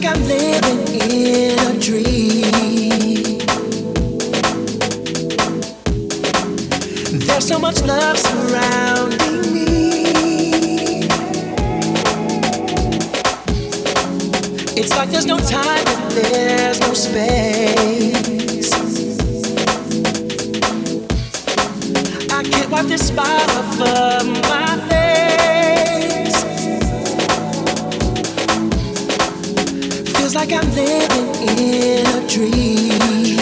like I'm living in a dream. There's so much love surrounding me. It's like there's no time and there's no space. I can't wipe this spot of my living in a dream.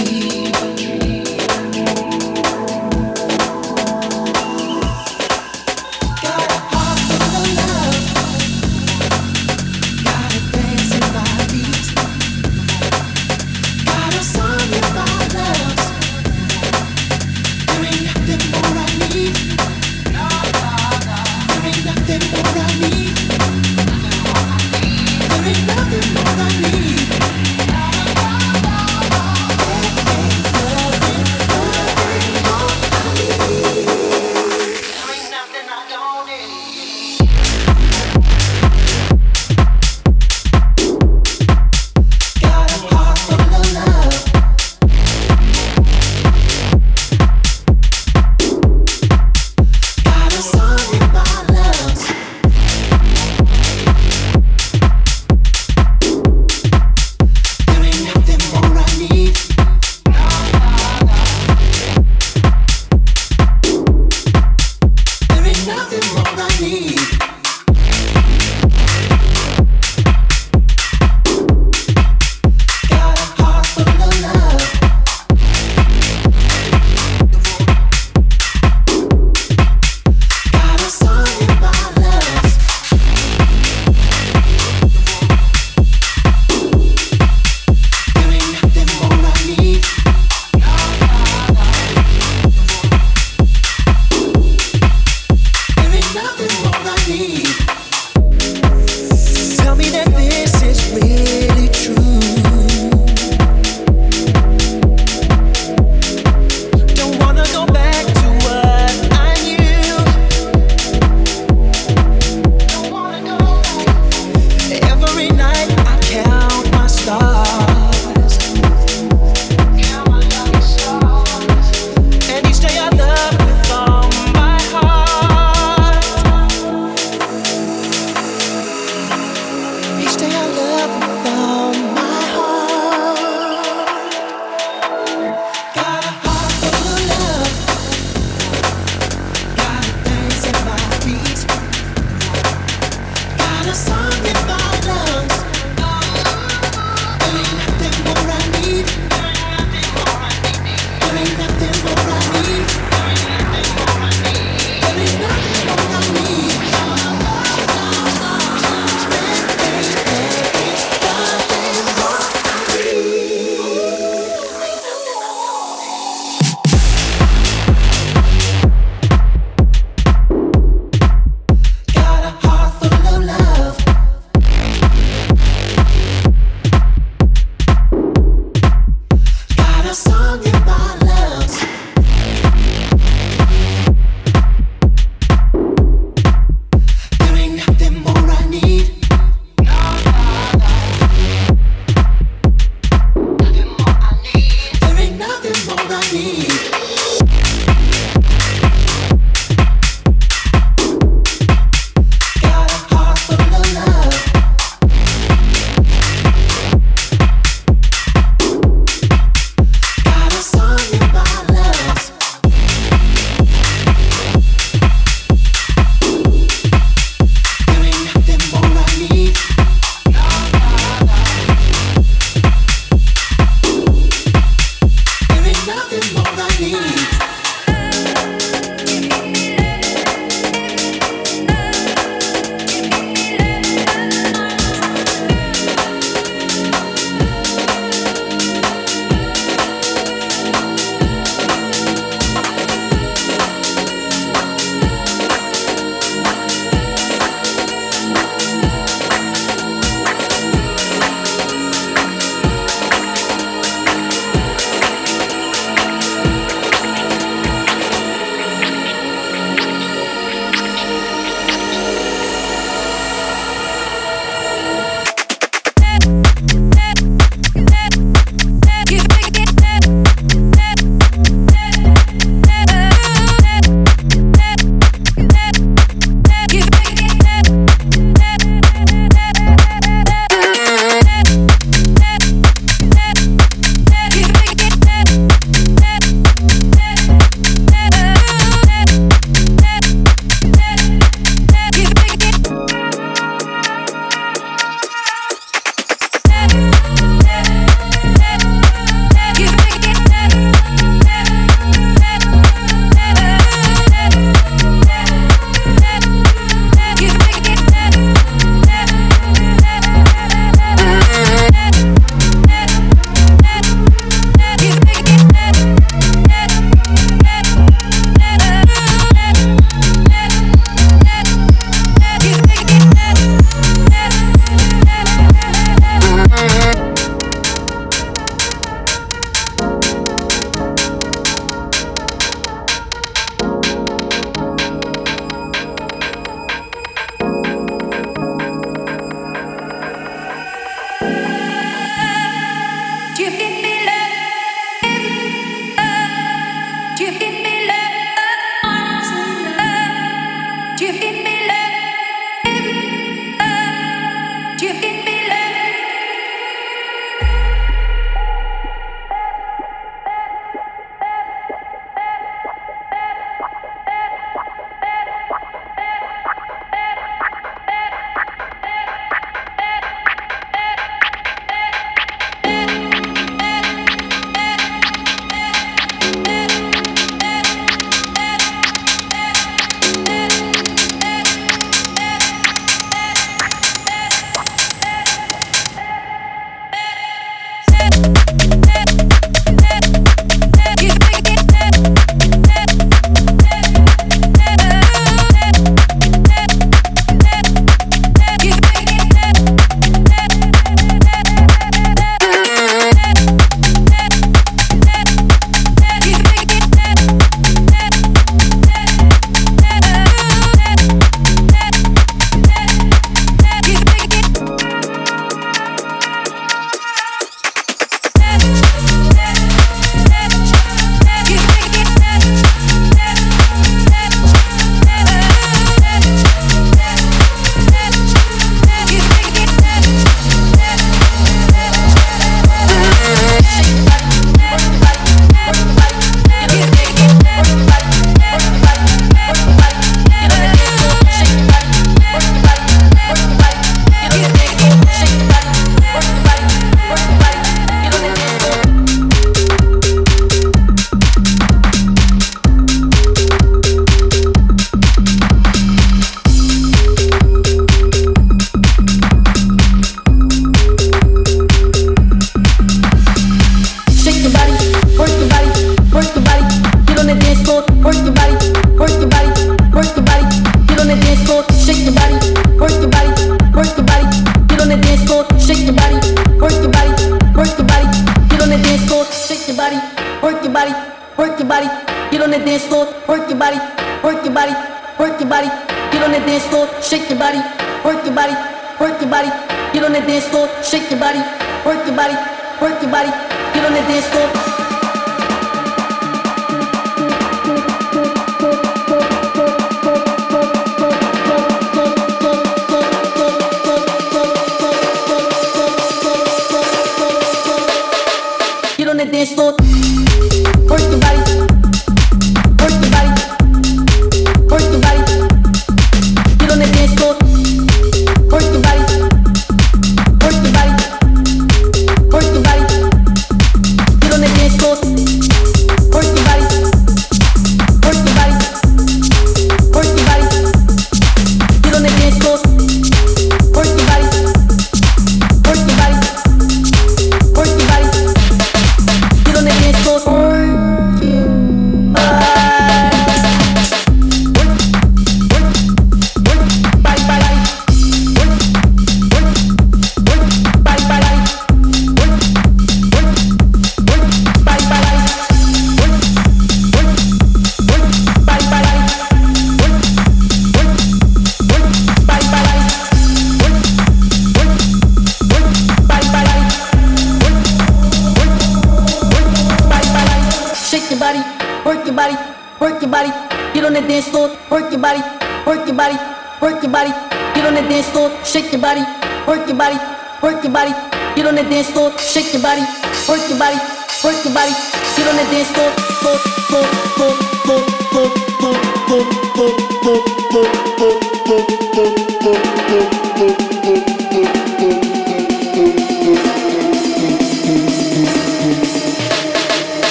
Shake your body, work your body, work your body. Get on the dance floor, shake your body, work your body, work your body. Get on the dance floor, floor, floor, floor, floor, floor, floor, floor, floor, floor, floor, floor, floor, floor, floor,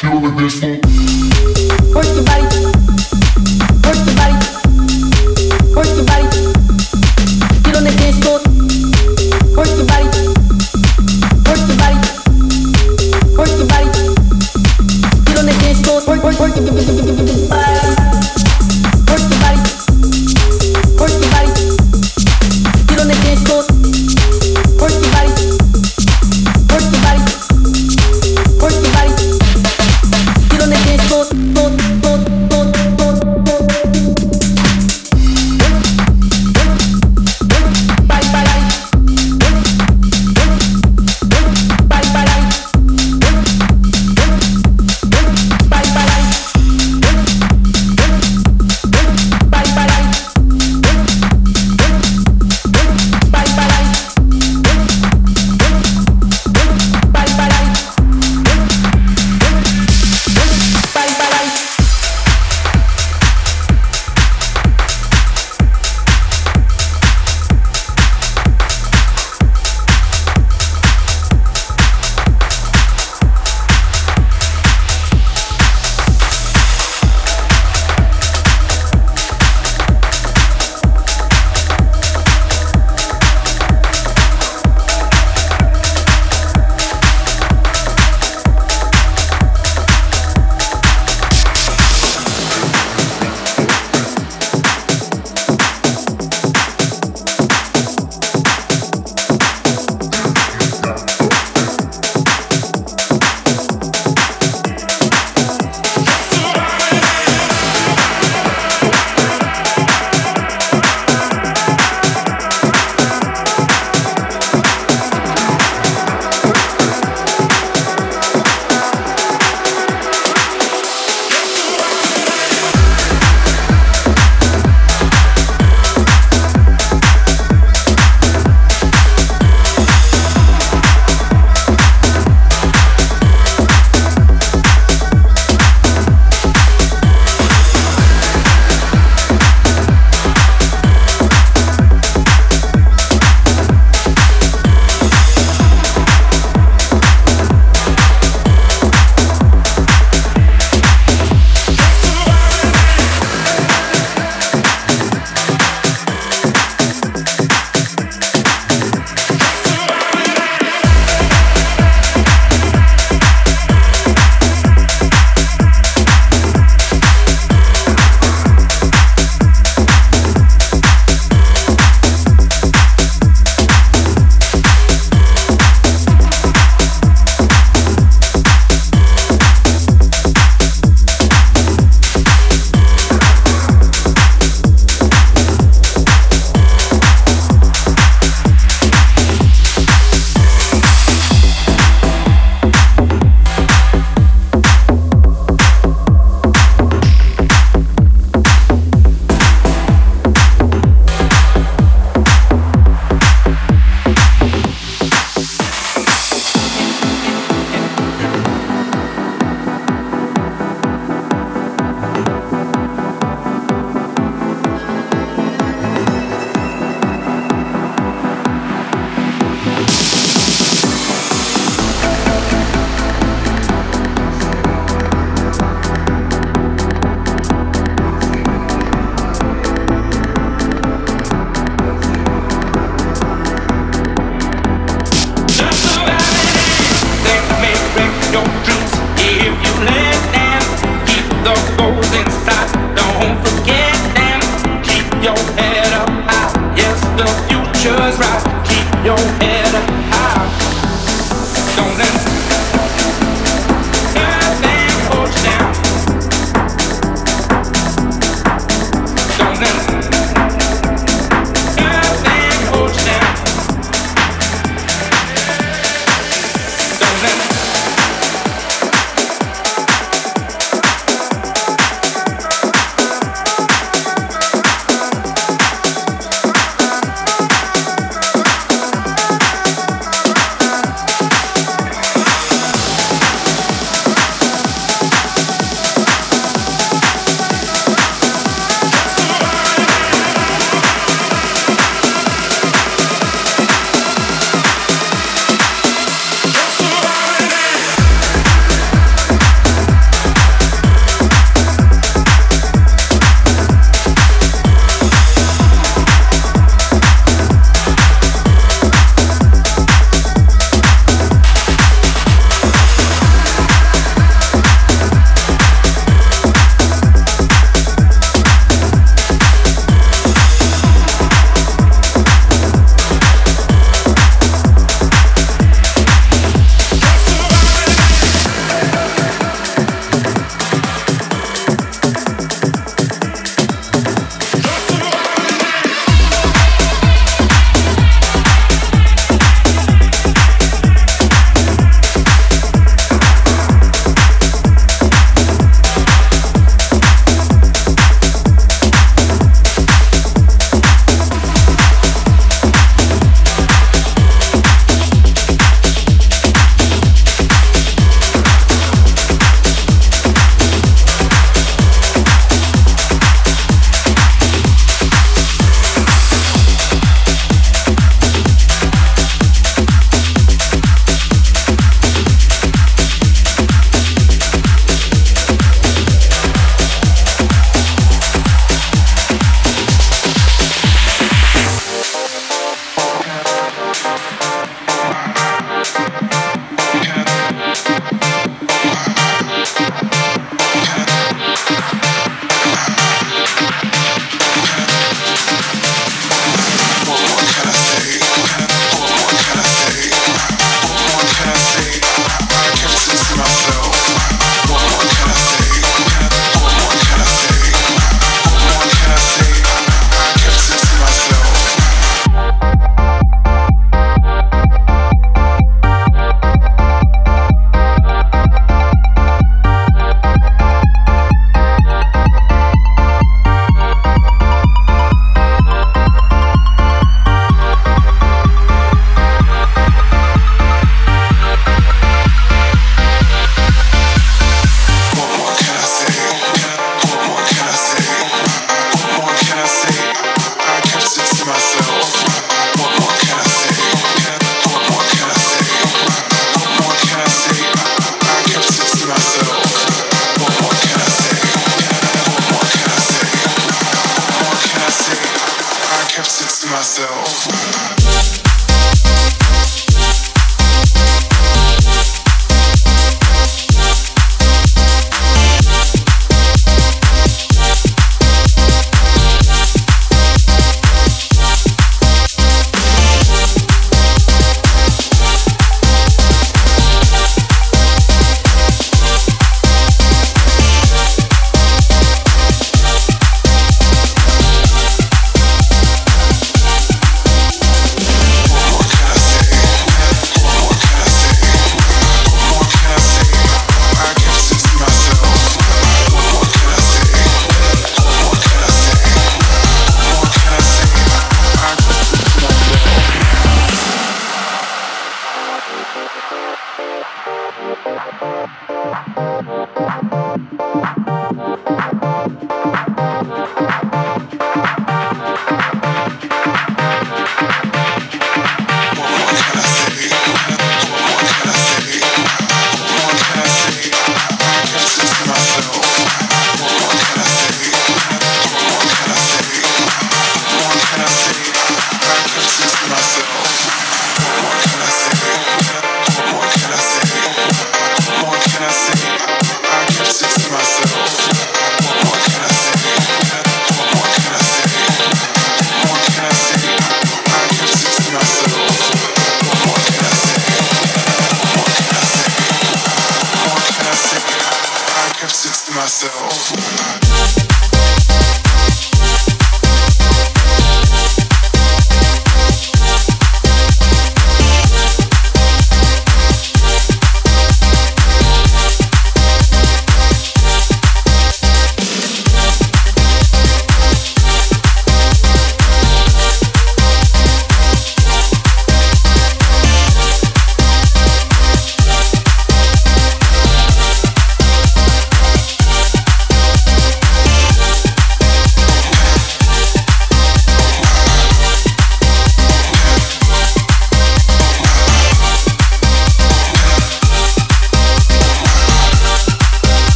Get on the dance floor.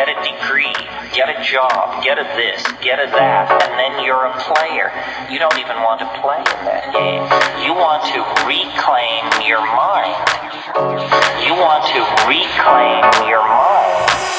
get a degree, get a job, get a this, get a that, and then you're a player. You don't even want to play in that game. You want to reclaim your mind. You want to reclaim your mind.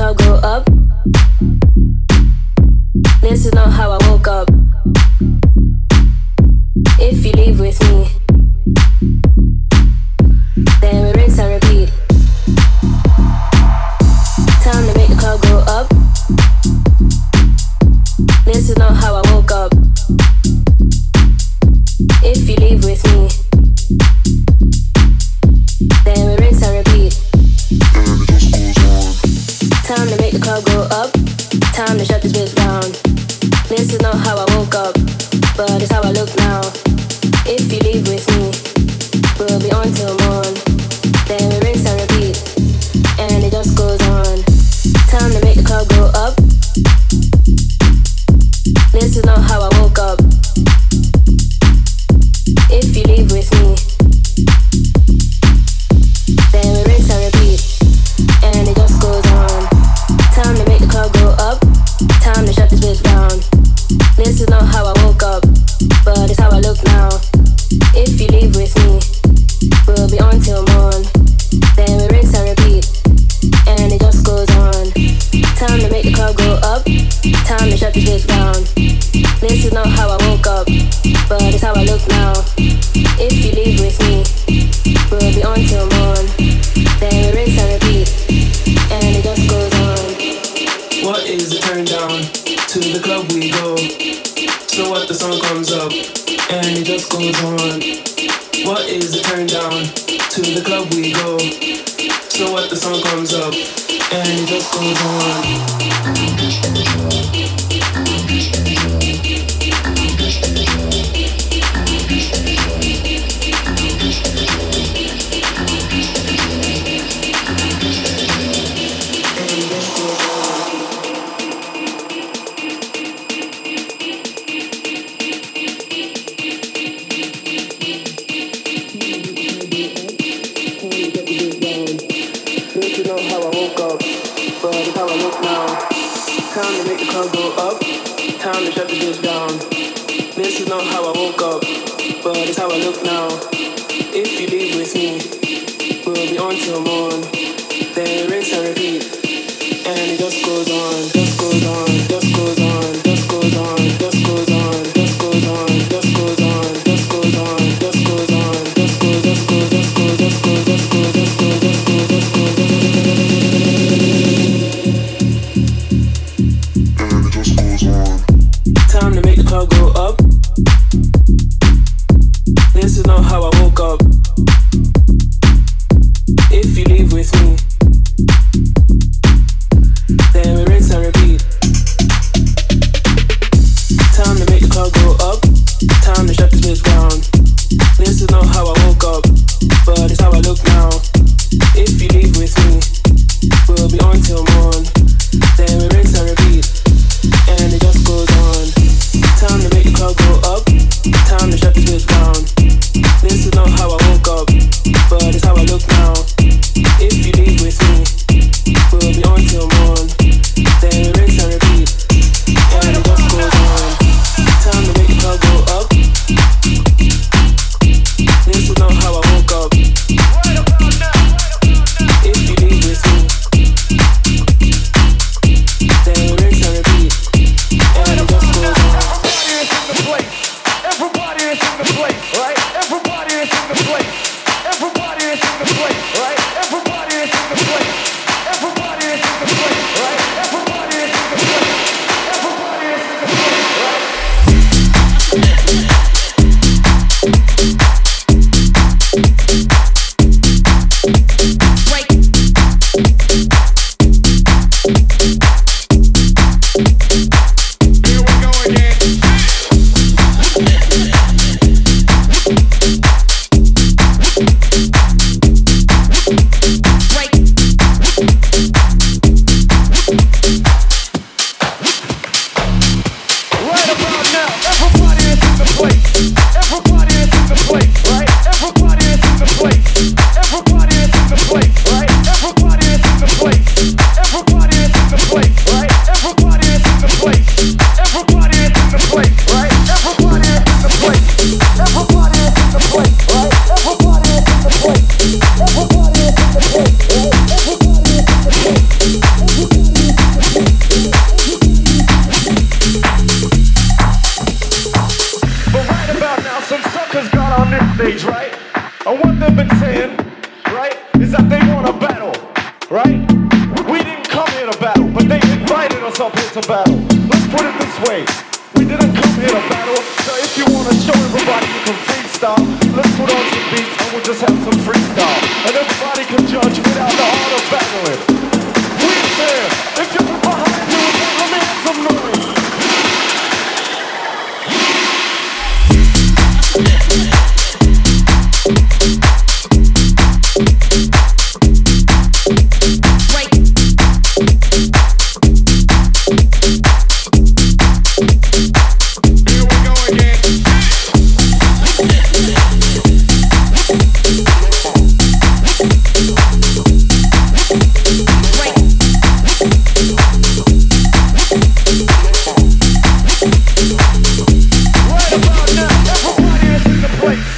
how I grew up. This is not how I woke up. If you leave with me,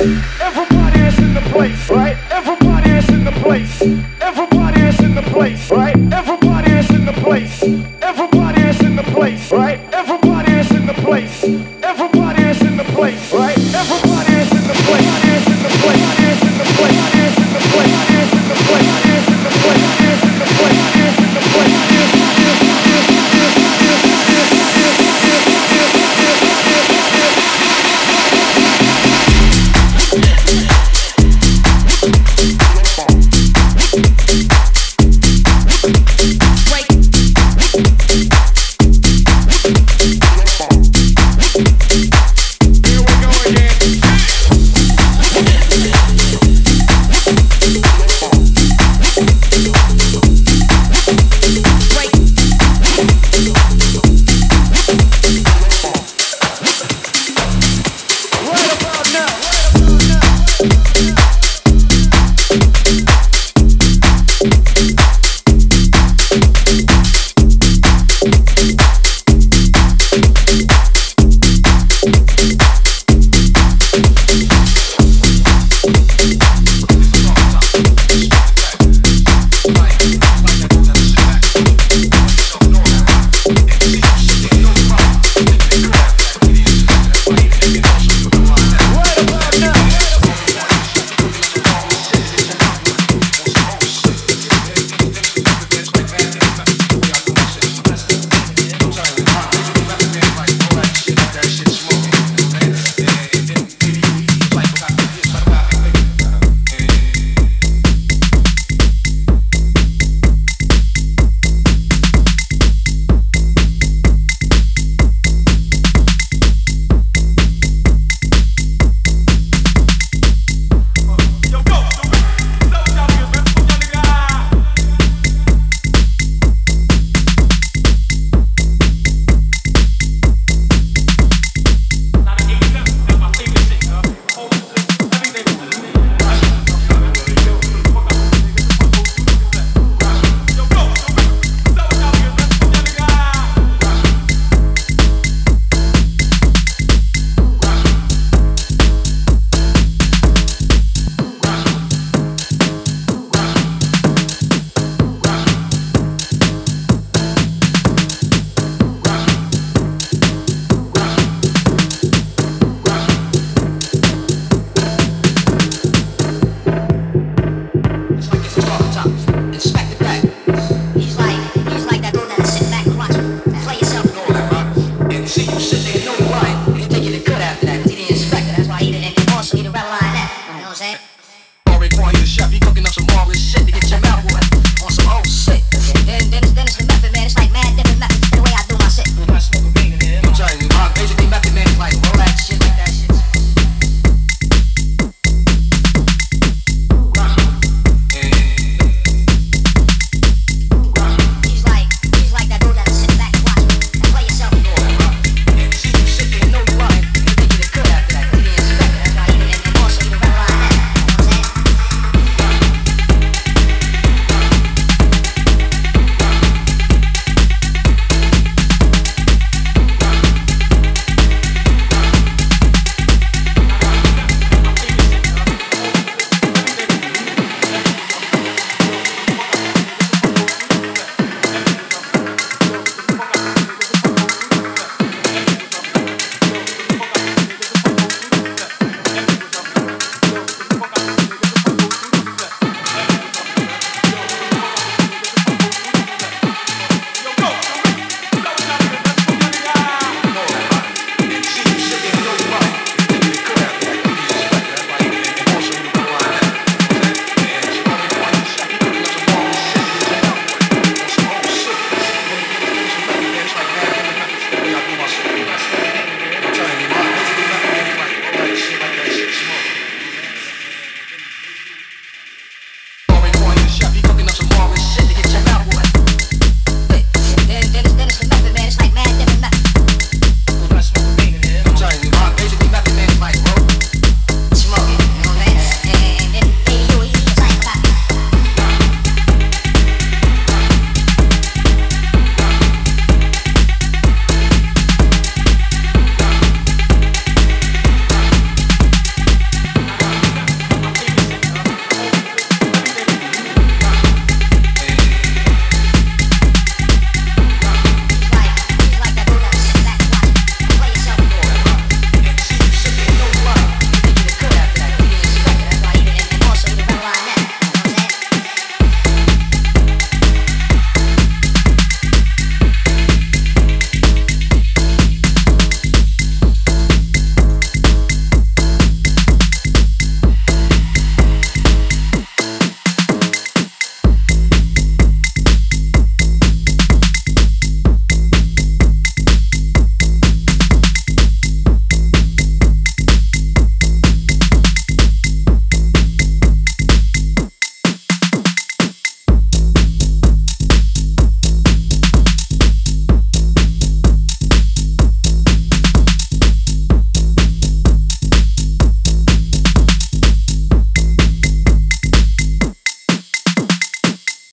Thank you.